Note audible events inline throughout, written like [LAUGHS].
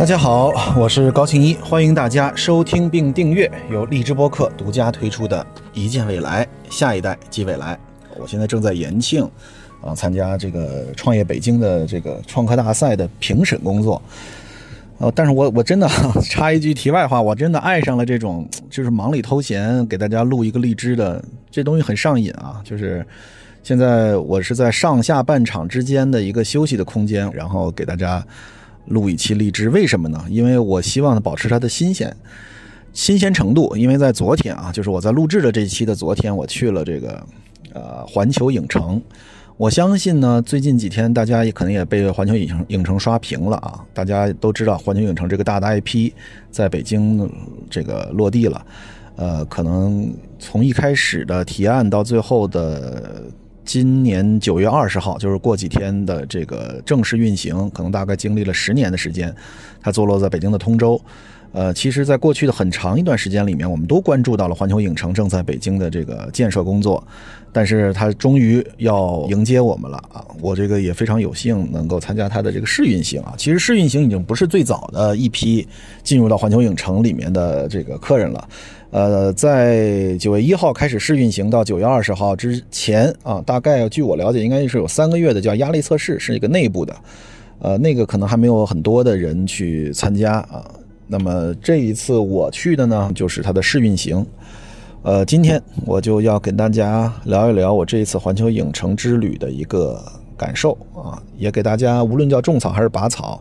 大家好，我是高庆一，欢迎大家收听并订阅由荔枝播客独家推出的《一见未来，下一代即未来》。我现在正在延庆，啊，参加这个创业北京的这个创客大赛的评审工作。呃，但是我我真的 [LAUGHS] 插一句题外话，我真的爱上了这种就是忙里偷闲给大家录一个荔枝的这东西很上瘾啊，就是现在我是在上下半场之间的一个休息的空间，然后给大家。录一期荔枝，为什么呢？因为我希望保持它的新鲜，新鲜程度。因为在昨天啊，就是我在录制的这一期的昨天，我去了这个呃环球影城。我相信呢，最近几天大家也可能也被环球影城影城刷屏了啊。大家都知道环球影城这个大的 IP 在北京这个落地了，呃，可能从一开始的提案到最后的。今年九月二十号，就是过几天的这个正式运行，可能大概经历了十年的时间。它坐落在北京的通州。呃，其实，在过去的很长一段时间里面，我们都关注到了环球影城正在北京的这个建设工作。但是，它终于要迎接我们了啊！我这个也非常有幸能够参加它的这个试运行啊。其实，试运行已经不是最早的一批进入到环球影城里面的这个客人了。呃，在九月一号开始试运行到九月二十号之前啊，大概据我了解，应该是有三个月的叫压力测试，是一个内部的，呃，那个可能还没有很多的人去参加啊。那么这一次我去的呢，就是它的试运行。呃，今天我就要跟大家聊一聊我这一次环球影城之旅的一个感受啊，也给大家无论叫种草还是拔草。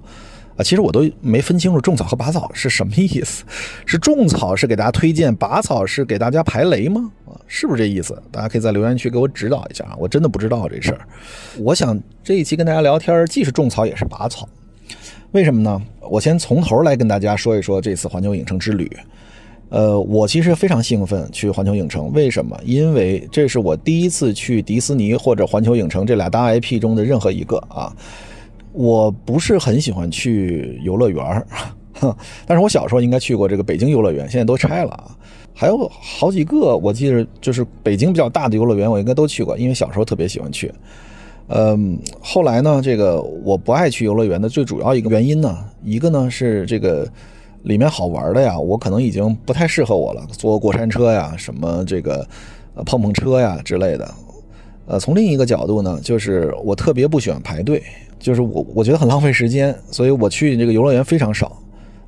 啊，其实我都没分清楚种草和拔草是什么意思，是种草是给大家推荐，拔草是给大家排雷吗？啊，是不是这意思？大家可以在留言区给我指导一下啊，我真的不知道这事儿。我想这一期跟大家聊天，既是种草也是拔草，为什么呢？我先从头来跟大家说一说这次环球影城之旅。呃，我其实非常兴奋去环球影城，为什么？因为这是我第一次去迪士尼或者环球影城这俩大 IP 中的任何一个啊。我不是很喜欢去游乐园儿，[LAUGHS] 但是我小时候应该去过这个北京游乐园，现在都拆了啊。还有好几个，我记得就是北京比较大的游乐园，我应该都去过，因为小时候特别喜欢去。嗯，后来呢，这个我不爱去游乐园的最主要一个原因呢，一个呢是这个里面好玩的呀，我可能已经不太适合我了，坐过山车呀，什么这个碰碰车呀之类的。呃，从另一个角度呢，就是我特别不喜欢排队。就是我，我觉得很浪费时间，所以我去这个游乐园非常少。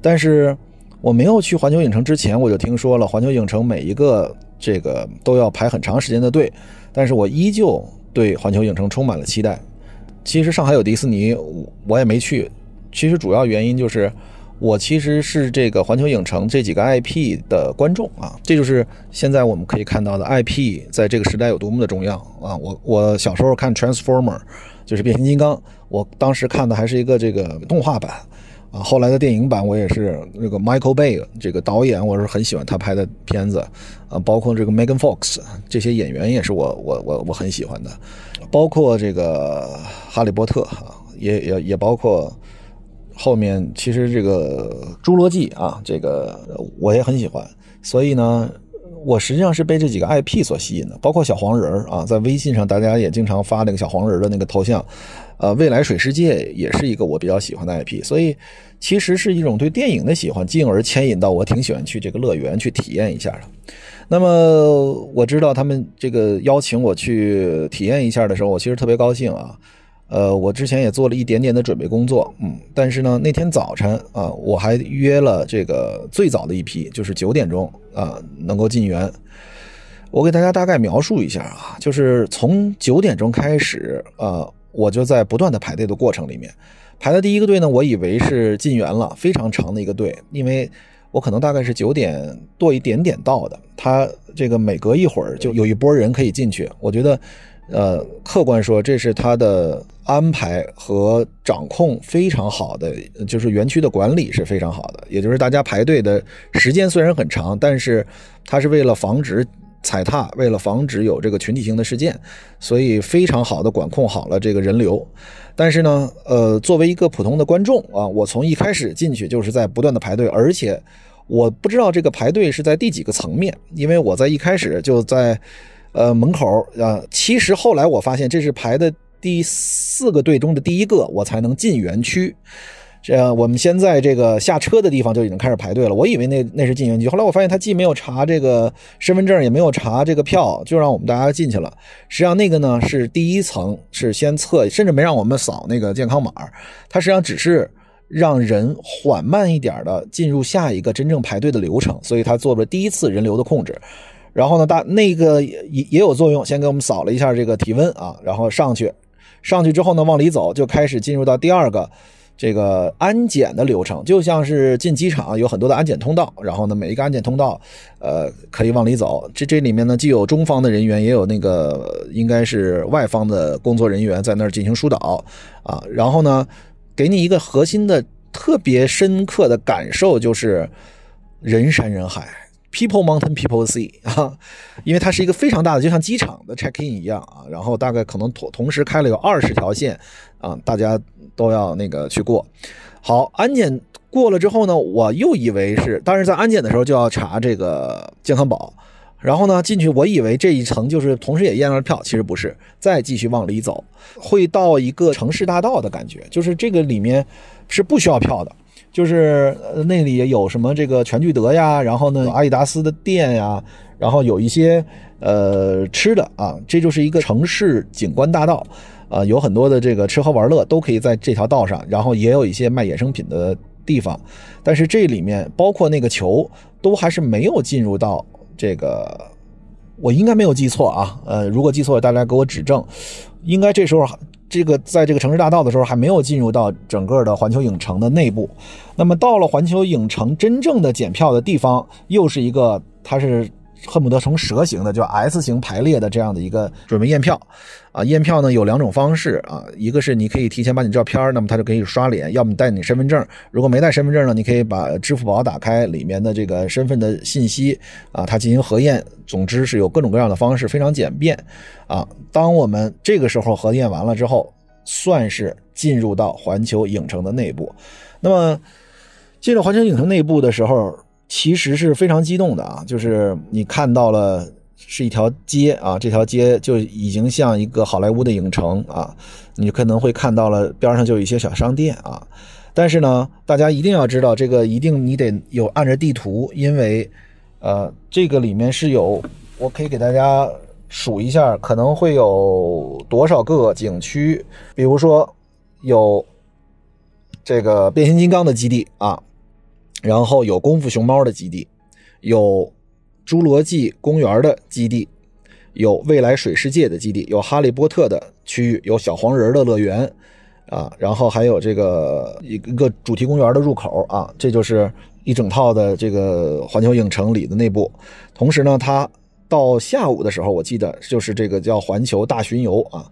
但是我没有去环球影城之前，我就听说了环球影城每一个这个都要排很长时间的队。但是我依旧对环球影城充满了期待。其实上海有迪士尼，我也没去。其实主要原因就是我其实是这个环球影城这几个 IP 的观众啊。这就是现在我们可以看到的 IP 在这个时代有多么的重要啊！我我小时候看 Transformer。就是变形金刚，我当时看的还是一个这个动画版，啊，后来的电影版我也是那个 Michael Bay 这个导演，我是很喜欢他拍的片子，啊，包括这个 Megan Fox 这些演员也是我我我我很喜欢的，包括这个哈利波特啊，也也也包括后面其实这个侏罗纪啊，这个我也很喜欢，所以呢。我实际上是被这几个 IP 所吸引的，包括小黄人啊，在微信上大家也经常发那个小黄人的那个头像，呃，未来水世界也是一个我比较喜欢的 IP，所以其实是一种对电影的喜欢，进而牵引到我挺喜欢去这个乐园去体验一下的。那么我知道他们这个邀请我去体验一下的时候，我其实特别高兴啊。呃，我之前也做了一点点的准备工作，嗯，但是呢，那天早晨啊，我还约了这个最早的一批，就是九点钟啊，能够进园。我给大家大概描述一下啊，就是从九点钟开始，呃，我就在不断的排队的过程里面，排的第一个队呢，我以为是进园了，非常长的一个队，因为我可能大概是九点多一点点到的，他这个每隔一会儿就有一波人可以进去，我觉得。呃，客观说，这是他的安排和掌控非常好的，就是园区的管理是非常好的。也就是大家排队的时间虽然很长，但是他是为了防止踩踏，为了防止有这个群体性的事件，所以非常好的管控好了这个人流。但是呢，呃，作为一个普通的观众啊，我从一开始进去就是在不断的排队，而且我不知道这个排队是在第几个层面，因为我在一开始就在。呃，门口啊，其实后来我发现这是排的第四个队中的第一个，我才能进园区。这样我们先在这个下车的地方就已经开始排队了。我以为那那是进园区，后来我发现他既没有查这个身份证，也没有查这个票，就让我们大家进去了。实际上那个呢是第一层，是先测，甚至没让我们扫那个健康码，他实际上只是让人缓慢一点的进入下一个真正排队的流程，所以他做了第一次人流的控制。然后呢，大那个也也有作用，先给我们扫了一下这个体温啊，然后上去，上去之后呢，往里走就开始进入到第二个。这个安检的流程就像是进机场有很多的安检通道，然后呢，每一个安检通道，呃，可以往里走。这这里面呢，既有中方的人员，也有那个应该是外方的工作人员在那儿进行疏导啊。然后呢，给你一个核心的、特别深刻的感受，就是人山人海，people mountain people sea [LAUGHS] 啊，因为它是一个非常大的，就像机场的 check in 一样啊。然后大概可能同同时开了有二十条线啊，大家。都要那个去过，好安检过了之后呢，我又以为是，但是在安检的时候就要查这个健康宝，然后呢进去，我以为这一层就是同时也验了票，其实不是，再继续往里走，会到一个城市大道的感觉，就是这个里面是不需要票的，就是那里有什么这个全聚德呀，然后呢阿迪达斯的店呀，然后有一些呃吃的啊，这就是一个城市景观大道。啊，有很多的这个吃喝玩乐都可以在这条道上，然后也有一些卖衍生品的地方，但是这里面包括那个球都还是没有进入到这个，我应该没有记错啊，呃，如果记错，大家给我指正。应该这时候这个在这个城市大道的时候还没有进入到整个的环球影城的内部，那么到了环球影城真正的检票的地方，又是一个它是。恨不得从蛇形的，就 S 型排列的这样的一个准备验票，啊，验票呢有两种方式啊，一个是你可以提前把你照片，那么他就可以刷脸，要么带你身份证，如果没带身份证呢，你可以把支付宝打开，里面的这个身份的信息啊，它进行核验。总之是有各种各样的方式，非常简便啊。当我们这个时候核验完了之后，算是进入到环球影城的内部。那么进入环球影城内部的时候。其实是非常激动的啊，就是你看到了是一条街啊，这条街就已经像一个好莱坞的影城啊，你可能会看到了边上就有一些小商店啊，但是呢，大家一定要知道这个一定你得有按着地图，因为呃，这个里面是有，我可以给大家数一下，可能会有多少个景区，比如说有这个变形金刚的基地啊。然后有功夫熊猫的基地，有侏罗纪公园的基地，有未来水世界的基地，有哈利波特的区域，有小黄人的乐园，啊，然后还有这个一个主题公园的入口啊，这就是一整套的这个环球影城里的内部。同时呢，它到下午的时候，我记得就是这个叫环球大巡游啊。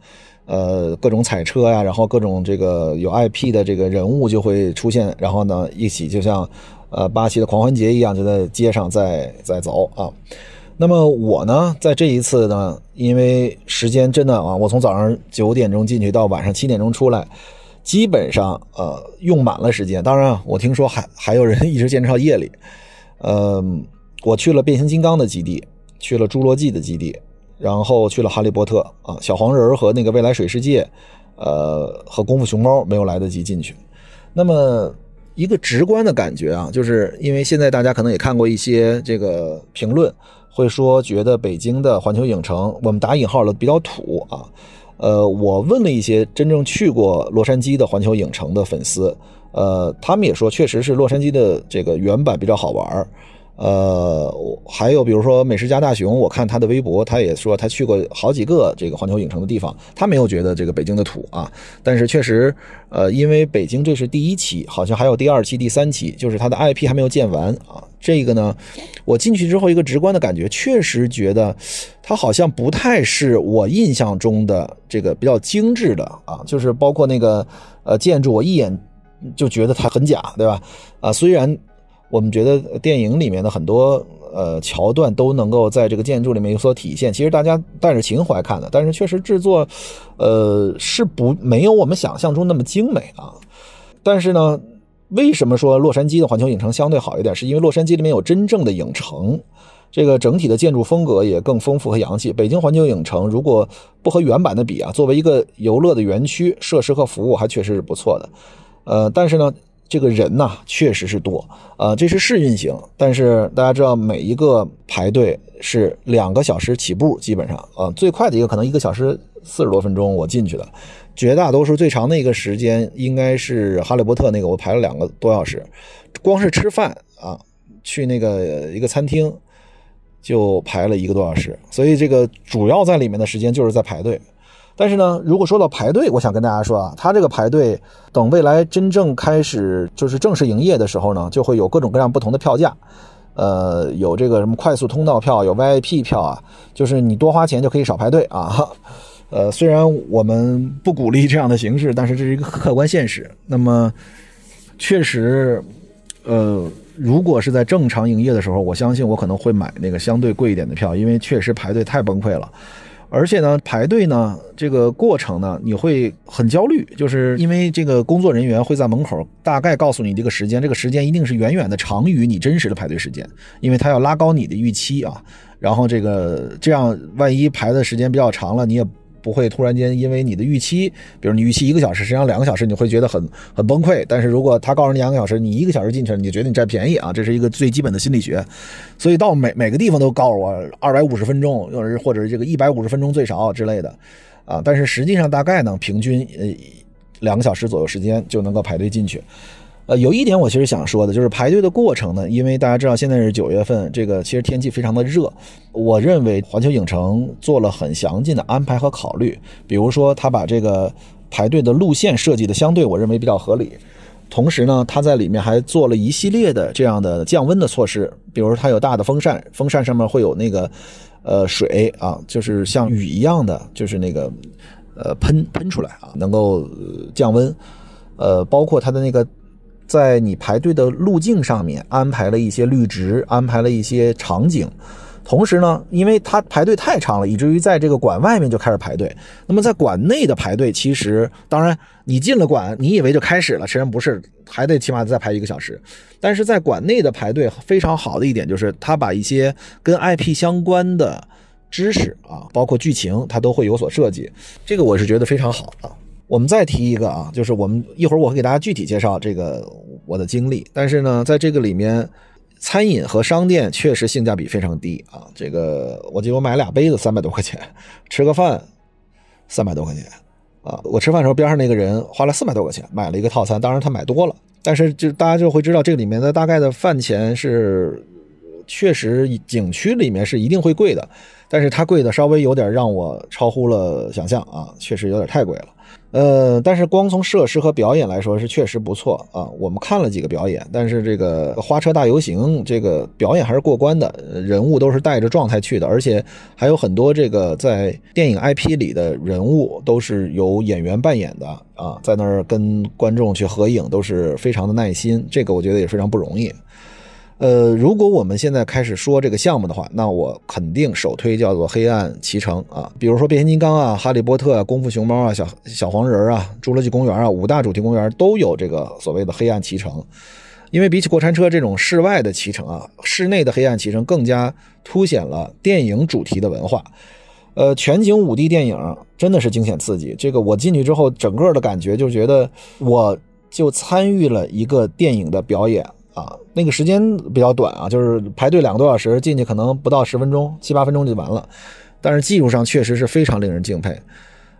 呃，各种彩车呀，然后各种这个有 IP 的这个人物就会出现，然后呢，一起就像呃巴西的狂欢节一样，就在街上在在走啊。那么我呢，在这一次呢，因为时间真的啊，我从早上九点钟进去到晚上七点钟出来，基本上呃用满了时间。当然，我听说还还有人 [LAUGHS] 一直坚持到夜里。呃，我去了变形金刚的基地，去了侏罗纪的基地。然后去了哈利波特啊，小黄人和那个未来水世界，呃，和功夫熊猫没有来得及进去。那么一个直观的感觉啊，就是因为现在大家可能也看过一些这个评论，会说觉得北京的环球影城，我们打引号了比较土啊。呃，我问了一些真正去过洛杉矶的环球影城的粉丝，呃，他们也说确实是洛杉矶的这个原版比较好玩儿。呃，还有比如说美食家大熊，我看他的微博，他也说他去过好几个这个环球影城的地方，他没有觉得这个北京的土啊。但是确实，呃，因为北京这是第一期，好像还有第二期、第三期，就是它的 IP 还没有建完啊。这个呢，我进去之后一个直观的感觉，确实觉得它好像不太是我印象中的这个比较精致的啊，就是包括那个呃建筑，我一眼就觉得它很假，对吧？啊，虽然。我们觉得电影里面的很多呃桥段都能够在这个建筑里面有所体现。其实大家带着情怀看的，但是确实制作，呃是不没有我们想象中那么精美啊。但是呢，为什么说洛杉矶的环球影城相对好一点？是因为洛杉矶里面有真正的影城，这个整体的建筑风格也更丰富和洋气。北京环球影城如果不和原版的比啊，作为一个游乐的园区，设施和服务还确实是不错的。呃，但是呢。这个人呐，确实是多，呃，这是试运行，但是大家知道，每一个排队是两个小时起步，基本上，啊，最快的一个可能一个小时四十多分钟我进去的，绝大多数最长的一个时间应该是哈利波特那个，我排了两个多小时，光是吃饭啊，去那个一个餐厅就排了一个多小时，所以这个主要在里面的时间就是在排队。但是呢，如果说到排队，我想跟大家说啊，它这个排队等未来真正开始就是正式营业的时候呢，就会有各种各样不同的票价，呃，有这个什么快速通道票，有 VIP 票啊，就是你多花钱就可以少排队啊。[LAUGHS] 呃，虽然我们不鼓励这样的形式，但是这是一个客观现实。那么，确实，呃，如果是在正常营业的时候，我相信我可能会买那个相对贵一点的票，因为确实排队太崩溃了。而且呢，排队呢，这个过程呢，你会很焦虑，就是因为这个工作人员会在门口大概告诉你这个时间，这个时间一定是远远的长于你真实的排队时间，因为他要拉高你的预期啊。然后这个这样，万一排的时间比较长了，你也。不会突然间因为你的预期，比如你预期一个小时，实际上两个小时，你会觉得很很崩溃。但是如果他告诉你两个小时，你一个小时进去了，你就觉得你占便宜啊，这是一个最基本的心理学。所以到每每个地方都告诉我二百五十分钟，或者或者这个一百五十分钟最少之类的啊。但是实际上大概呢，平均呃两个小时左右时间就能够排队进去。呃，有一点我其实想说的，就是排队的过程呢，因为大家知道现在是九月份，这个其实天气非常的热。我认为环球影城做了很详尽的安排和考虑，比如说他把这个排队的路线设计的相对我认为比较合理，同时呢，他在里面还做了一系列的这样的降温的措施，比如说它有大的风扇，风扇上面会有那个呃水啊，就是像雨一样的，就是那个呃喷喷出来啊，能够降温。呃，包括它的那个。在你排队的路径上面安排了一些绿植，安排了一些场景，同时呢，因为它排队太长了，以至于在这个馆外面就开始排队。那么在馆内的排队，其实当然你进了馆，你以为就开始了，实际上不是，还得起码再排一个小时。但是在馆内的排队非常好的一点就是，它把一些跟 IP 相关的知识啊，包括剧情，它都会有所设计，这个我是觉得非常好的。我们再提一个啊，就是我们一会儿我会给大家具体介绍这个我的经历。但是呢，在这个里面，餐饮和商店确实性价比非常低啊。这个我记得我买俩杯子三百多块钱，吃个饭三百多块钱啊。我吃饭的时候边上那个人花了四百多块钱买了一个套餐，当然他买多了，但是就大家就会知道这里面的大概的饭钱是确实景区里面是一定会贵的，但是它贵的稍微有点让我超乎了想象啊，确实有点太贵了。呃，但是光从设施和表演来说是确实不错啊。我们看了几个表演，但是这个花车大游行这个表演还是过关的，人物都是带着状态去的，而且还有很多这个在电影 IP 里的人物都是由演员扮演的啊，在那儿跟观众去合影都是非常的耐心，这个我觉得也非常不容易。呃，如果我们现在开始说这个项目的话，那我肯定首推叫做《黑暗骑乘》啊，比如说变形金刚啊、哈利波特啊、功夫熊猫啊、小小黄人啊、侏罗纪公园啊，五大主题公园都有这个所谓的黑暗骑乘。因为比起过山车这种室外的骑乘啊，室内的黑暗骑乘更加凸显了电影主题的文化。呃，全景五 D 电影真的是惊险刺激。这个我进去之后，整个的感觉就觉得我就参与了一个电影的表演。那个时间比较短啊，就是排队两个多小时进去，可能不到十分钟，七八分钟就完了。但是技术上确实是非常令人敬佩。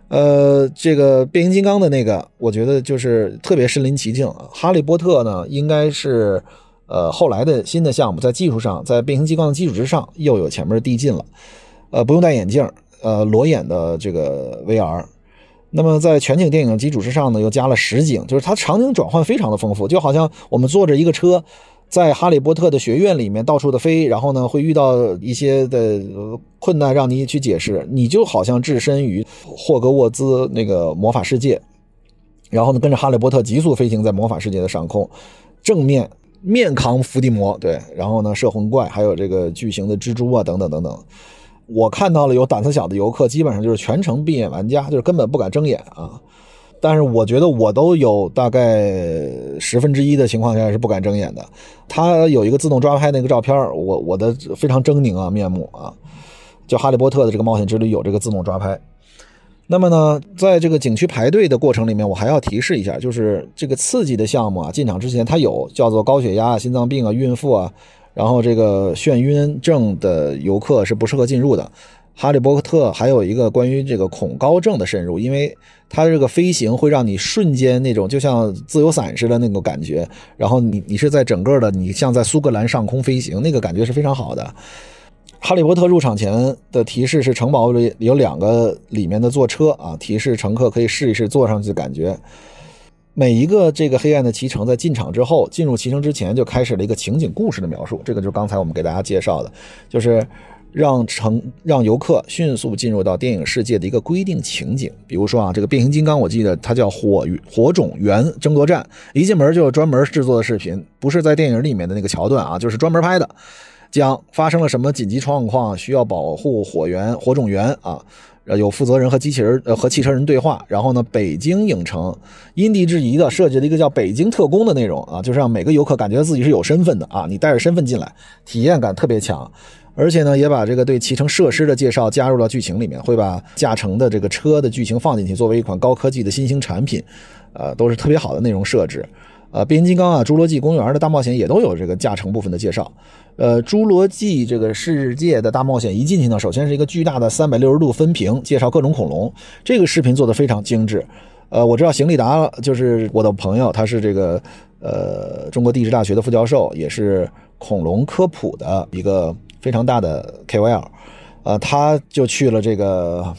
呃，这个变形金刚的那个，我觉得就是特别身临其境。哈利波特呢，应该是呃后来的新的项目，在技术上，在变形金刚的基础之上，又有前面递进了。呃，不用戴眼镜，呃，裸眼的这个 VR。那么在全景电影基础之上呢，又加了实景，就是它场景转换非常的丰富，就好像我们坐着一个车，在哈利波特的学院里面到处的飞，然后呢会遇到一些的困难，让你去解释，你就好像置身于霍格沃兹那个魔法世界，然后呢跟着哈利波特急速飞行在魔法世界的上空，正面面扛伏地魔，对，然后呢摄魂怪，还有这个巨型的蜘蛛啊等等等等。我看到了有胆子小的游客，基本上就是全程闭眼玩家，就是根本不敢睁眼啊。但是我觉得我都有大概十分之一的情况下是不敢睁眼的。它有一个自动抓拍那个照片，我我的非常狰狞啊面目啊。就哈利波特的这个冒险之旅有这个自动抓拍。那么呢，在这个景区排队的过程里面，我还要提示一下，就是这个刺激的项目啊，进场之前它有叫做高血压、心脏病啊、孕妇啊，然后这个眩晕症的游客是不适合进入的。哈利波特还有一个关于这个恐高症的渗入，因为它这个飞行会让你瞬间那种就像自由伞似的那种感觉，然后你你是在整个的你像在苏格兰上空飞行，那个感觉是非常好的。哈利波特入场前的提示是城堡里有两个里面的坐车啊，提示乘客可以试一试坐上去的感觉。每一个这个黑暗的骑乘在进场之后，进入骑乘之前就开始了一个情景故事的描述，这个就是刚才我们给大家介绍的，就是让乘让游客迅速进入到电影世界的一个规定情景。比如说啊，这个变形金刚，我记得它叫火火种源争夺战，一进门就有专门制作的视频，不是在电影里面的那个桥段啊，就是专门拍的。讲发生了什么紧急状况，需要保护火源、火种源啊？有负责人和机器人和汽车人对话。然后呢，北京影城因地制宜的设计了一个叫“北京特工”的内容啊，就是让每个游客感觉自己是有身份的啊，你带着身份进来，体验感特别强。而且呢，也把这个对骑乘设施的介绍加入了剧情里面，会把驾乘的这个车的剧情放进去，作为一款高科技的新兴产品，呃，都是特别好的内容设置。呃，变形金刚啊，侏罗纪公园的大冒险也都有这个驾乘部分的介绍。呃，侏罗纪这个世界的大冒险一进去呢，首先是一个巨大的三百六十度分屏，介绍各种恐龙。这个视频做的非常精致。呃，我知道邢立达就是我的朋友，他是这个呃中国地质大学的副教授，也是恐龙科普的一个非常大的 KOL。呃，他就去了这个。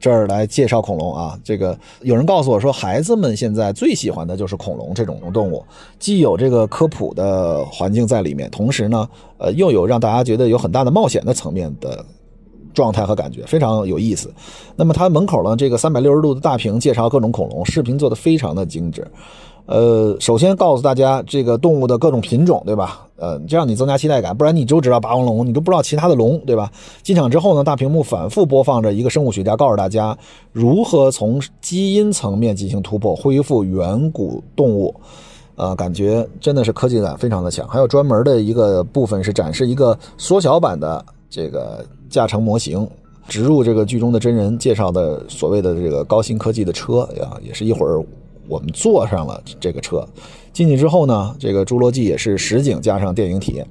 这儿来介绍恐龙啊，这个有人告诉我说，孩子们现在最喜欢的就是恐龙这种动物，既有这个科普的环境在里面，同时呢，呃，又有让大家觉得有很大的冒险的层面的状态和感觉，非常有意思。那么它门口呢，这个三百六十度的大屏介绍各种恐龙，视频做的非常的精致。呃，首先告诉大家这个动物的各种品种，对吧？呃，这样你增加期待感，不然你就知道霸王龙，你都不知道其他的龙，对吧？进场之后呢，大屏幕反复播放着一个生物学家告诉大家如何从基因层面进行突破，恢复远古动物。呃，感觉真的是科技感非常的强。还有专门的一个部分是展示一个缩小版的这个驾乘模型，植入这个剧中的真人介绍的所谓的这个高新科技的车呀，也是一会儿。我们坐上了这个车，进去之后呢，这个侏罗纪也是实景加上电影体验。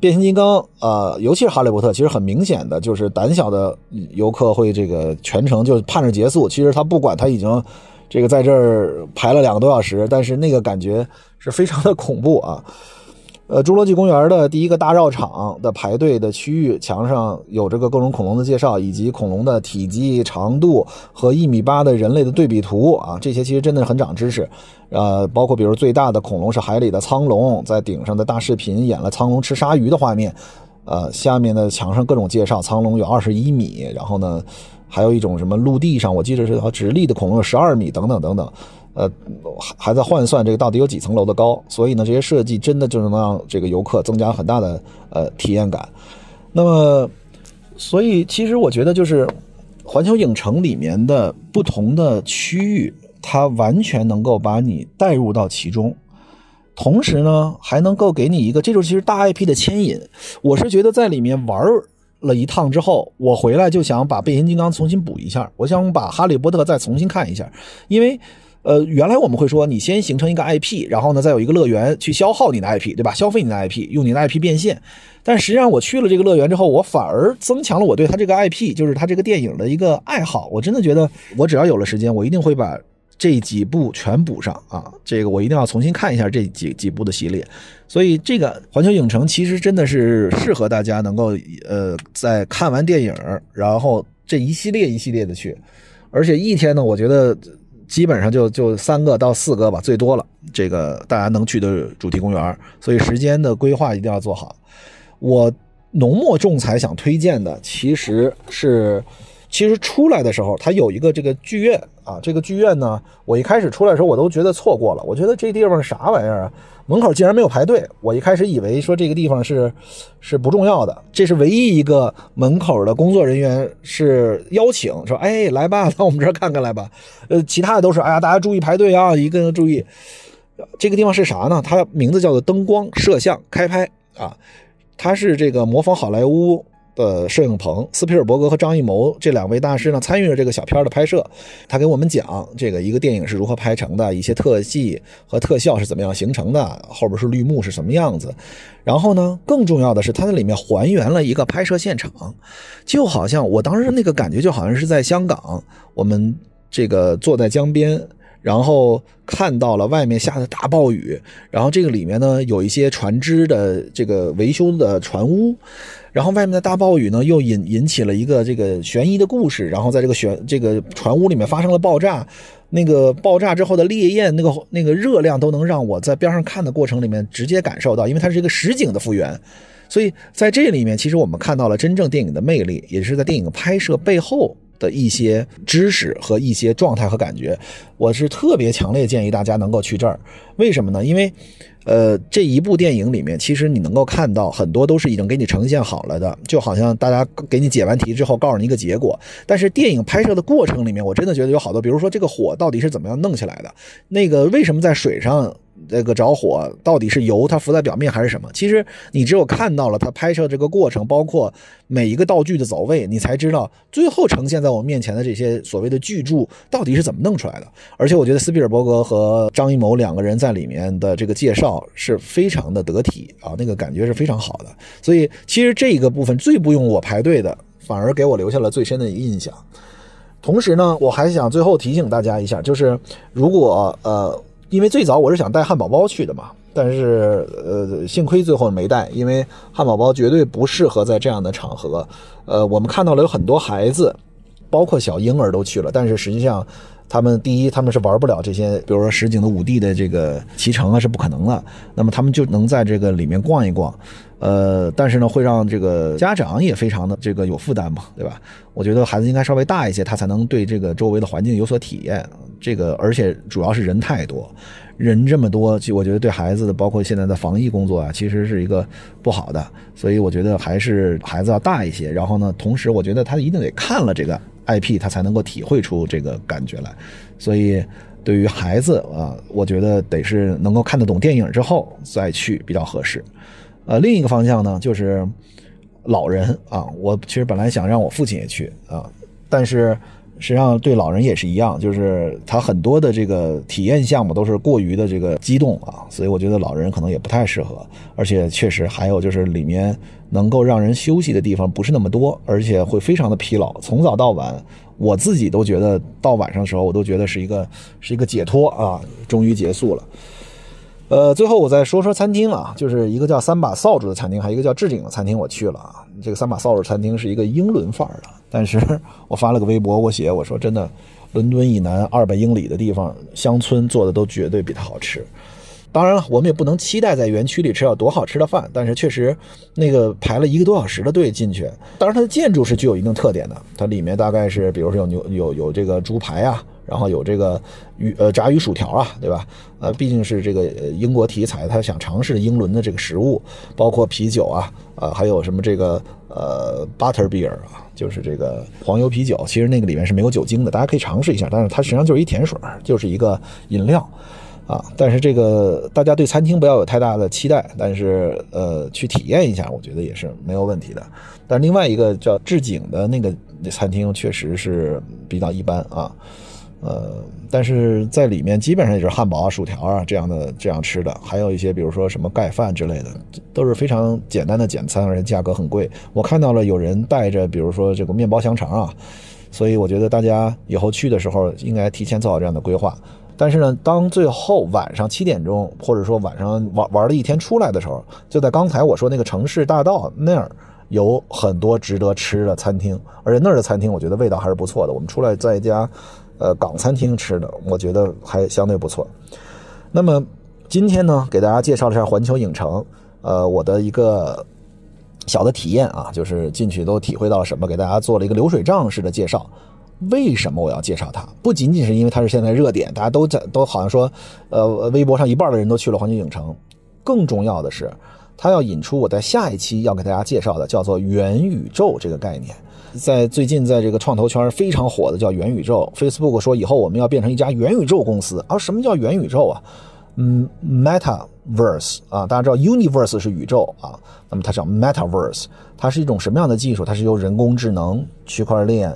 变形金刚啊，尤其是哈利波特，其实很明显的就是胆小的游客会这个全程就盼着结束。其实他不管他已经这个在这儿排了两个多小时，但是那个感觉是非常的恐怖啊。呃，侏罗纪公园的第一个大绕场的排队的区域墙上有这个各种恐龙的介绍，以及恐龙的体积、长度和一米八的人类的对比图啊，这些其实真的是很长知识。呃，包括比如最大的恐龙是海里的苍龙，在顶上的大视频演了苍龙吃鲨鱼的画面。呃，下面的墙上各种介绍，苍龙有二十一米，然后呢，还有一种什么陆地上，我记得是直立的恐龙有十二米，等等等等。呃，还还在换算这个到底有几层楼的高，所以呢，这些设计真的就能让这个游客增加很大的呃体验感。那么，所以其实我觉得就是环球影城里面的不同的区域，它完全能够把你带入到其中，同时呢，还能够给你一个，这就是其实大 IP 的牵引。我是觉得在里面玩了一趟之后，我回来就想把变形金刚重新补一下，我想把哈利波特再重新看一下，因为。呃，原来我们会说，你先形成一个 IP，然后呢，再有一个乐园去消耗你的 IP，对吧？消费你的 IP，用你的 IP 变现。但实际上，我去了这个乐园之后，我反而增强了我对他这个 IP，就是他这个电影的一个爱好。我真的觉得，我只要有了时间，我一定会把这几部全补上啊！这个我一定要重新看一下这几几部的系列。所以，这个环球影城其实真的是适合大家能够呃，在看完电影，然后这一系列一系列的去，而且一天呢，我觉得。基本上就就三个到四个吧，最多了。这个大家能去的主题公园，所以时间的规划一定要做好。我浓墨重彩想推荐的其实是，其实出来的时候它有一个这个剧院啊，这个剧院呢，我一开始出来的时候我都觉得错过了，我觉得这地方啥玩意儿啊？门口竟然没有排队，我一开始以为说这个地方是是不重要的，这是唯一一个门口的工作人员是邀请说，哎，来吧，[LAUGHS] 到我们这儿看看来吧。呃，其他的都是，哎呀，大家注意排队啊，一个人注意。这个地方是啥呢？它名字叫做灯光摄像开拍啊，它是这个模仿好莱坞的摄影棚，斯皮尔伯格和张艺谋这两位大师呢参与了这个小片的拍摄。他给我们讲这个一个电影是如何拍成的，一些特技和特效是怎么样形成的，后边是绿幕是什么样子。然后呢，更重要的是，他在里面还原了一个拍摄现场，就好像我当时那个感觉，就好像是在香港，我们这个坐在江边。然后看到了外面下的大暴雨，然后这个里面呢有一些船只的这个维修的船屋，然后外面的大暴雨呢又引引起了一个这个悬疑的故事，然后在这个悬这个船屋里面发生了爆炸，那个爆炸之后的烈焰，那个那个热量都能让我在边上看的过程里面直接感受到，因为它是一个实景的复原，所以在这里面其实我们看到了真正电影的魅力，也是在电影拍摄背后。的一些知识和一些状态和感觉，我是特别强烈建议大家能够去这儿。为什么呢？因为，呃，这一部电影里面，其实你能够看到很多都是已经给你呈现好了的，就好像大家给你解完题之后，告诉你一个结果。但是电影拍摄的过程里面，我真的觉得有好多，比如说这个火到底是怎么样弄起来的，那个为什么在水上？这个着火到底是油它浮在表面还是什么？其实你只有看到了它拍摄这个过程，包括每一个道具的走位，你才知道最后呈现在我们面前的这些所谓的巨著到底是怎么弄出来的。而且我觉得斯皮尔伯格和张艺谋两个人在里面的这个介绍是非常的得体啊，那个感觉是非常好的。所以其实这个部分最不用我排队的，反而给我留下了最深的印象。同时呢，我还想最后提醒大家一下，就是如果呃。因为最早我是想带汉堡包去的嘛，但是呃，幸亏最后没带，因为汉堡包绝对不适合在这样的场合。呃，我们看到了有很多孩子，包括小婴儿都去了，但是实际上他们第一他们是玩不了这些，比如说实景的五 D 的这个骑乘啊是不可能的，那么他们就能在这个里面逛一逛。呃，但是呢，会让这个家长也非常的这个有负担嘛，对吧？我觉得孩子应该稍微大一些，他才能对这个周围的环境有所体验。这个而且主要是人太多，人这么多，就我觉得对孩子的，包括现在的防疫工作啊，其实是一个不好的。所以我觉得还是孩子要大一些。然后呢，同时我觉得他一定得看了这个 IP，他才能够体会出这个感觉来。所以对于孩子啊，我觉得得是能够看得懂电影之后再去比较合适。呃，另一个方向呢，就是老人啊。我其实本来想让我父亲也去啊，但是实际上对老人也是一样，就是他很多的这个体验项目都是过于的这个激动啊，所以我觉得老人可能也不太适合。而且确实还有就是里面能够让人休息的地方不是那么多，而且会非常的疲劳，从早到晚，我自己都觉得到晚上的时候，我都觉得是一个是一个解脱啊，终于结束了。呃，最后我再说说餐厅啊，就是一个叫三把扫帚的餐厅，还有一个叫置景的餐厅，我去了啊。这个三把扫帚餐厅是一个英伦范儿的，但是我发了个微博，我写我说真的，伦敦以南二百英里的地方，乡村做的都绝对比它好吃。当然了，我们也不能期待在园区里吃到多好吃的饭，但是确实那个排了一个多小时的队进去。当然，它的建筑是具有一定特点的，它里面大概是比如说有牛有有这个猪排啊。然后有这个鱼呃炸鱼薯条啊，对吧？呃，毕竟是这个英国题材，他想尝试英伦的这个食物，包括啤酒啊，呃，还有什么这个呃 butter beer 啊，就是这个黄油啤酒。其实那个里面是没有酒精的，大家可以尝试一下。但是它实际上就是一甜水，就是一个饮料啊。但是这个大家对餐厅不要有太大的期待，但是呃去体验一下，我觉得也是没有问题的。但另外一个叫置景的那个餐厅确实是比较一般啊。呃，但是在里面基本上也是汉堡啊、薯条啊这样的这样吃的，还有一些比如说什么盖饭之类的，都是非常简单的简餐，而且价格很贵。我看到了有人带着，比如说这个面包香肠啊，所以我觉得大家以后去的时候应该提前做好这样的规划。但是呢，当最后晚上七点钟，或者说晚上玩玩了一天出来的时候，就在刚才我说那个城市大道那儿有很多值得吃的餐厅，而且那儿的餐厅我觉得味道还是不错的。我们出来在一家。呃，港餐厅吃的，我觉得还相对不错。那么今天呢，给大家介绍了一下环球影城，呃，我的一个小的体验啊，就是进去都体会到了什么，给大家做了一个流水账式的介绍。为什么我要介绍它？不仅仅是因为它是现在热点，大家都在都好像说，呃，微博上一半的人都去了环球影城。更重要的是，它要引出我在下一期要给大家介绍的，叫做元宇宙这个概念。在最近，在这个创投圈非常火的叫元宇宙。Facebook 说以后我们要变成一家元宇宙公司啊？什么叫元宇宙啊？嗯，Metaverse 啊，大家知道 Universe 是宇宙啊，那么它叫 Metaverse，它是一种什么样的技术？它是由人工智能、区块链、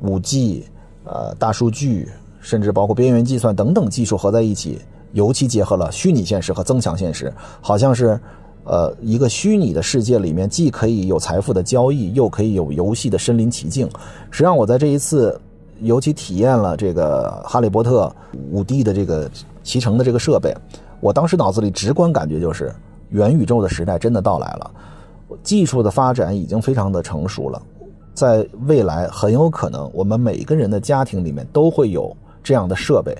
五 G、呃大数据，甚至包括边缘计算等等技术合在一起，尤其结合了虚拟现实和增强现实，好像是。呃，一个虚拟的世界里面，既可以有财富的交易，又可以有游戏的身临其境。实际上，我在这一次尤其体验了这个《哈利波特》五 D 的这个骑乘的这个设备，我当时脑子里直观感觉就是，元宇宙的时代真的到来了。技术的发展已经非常的成熟了，在未来很有可能，我们每个人的家庭里面都会有这样的设备。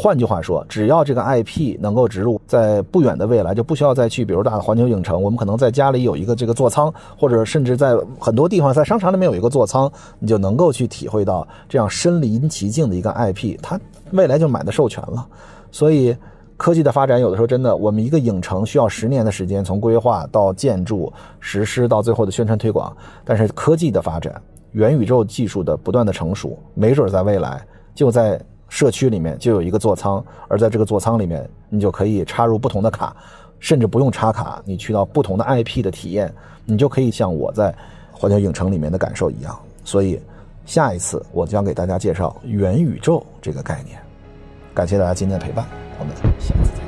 换句话说，只要这个 IP 能够植入，在不远的未来就不需要再去，比如大的环球影城，我们可能在家里有一个这个座舱，或者甚至在很多地方，在商场里面有一个座舱，你就能够去体会到这样身临其境的一个 IP，它未来就买的授权了。所以，科技的发展有的时候真的，我们一个影城需要十年的时间，从规划到建筑、实施到最后的宣传推广，但是科技的发展、元宇宙技术的不断的成熟，没准在未来就在。社区里面就有一个座舱，而在这个座舱里面，你就可以插入不同的卡，甚至不用插卡，你去到不同的 IP 的体验，你就可以像我在环球影城里面的感受一样。所以，下一次我将给大家介绍元宇宙这个概念。感谢大家今天的陪伴，我们下次再见。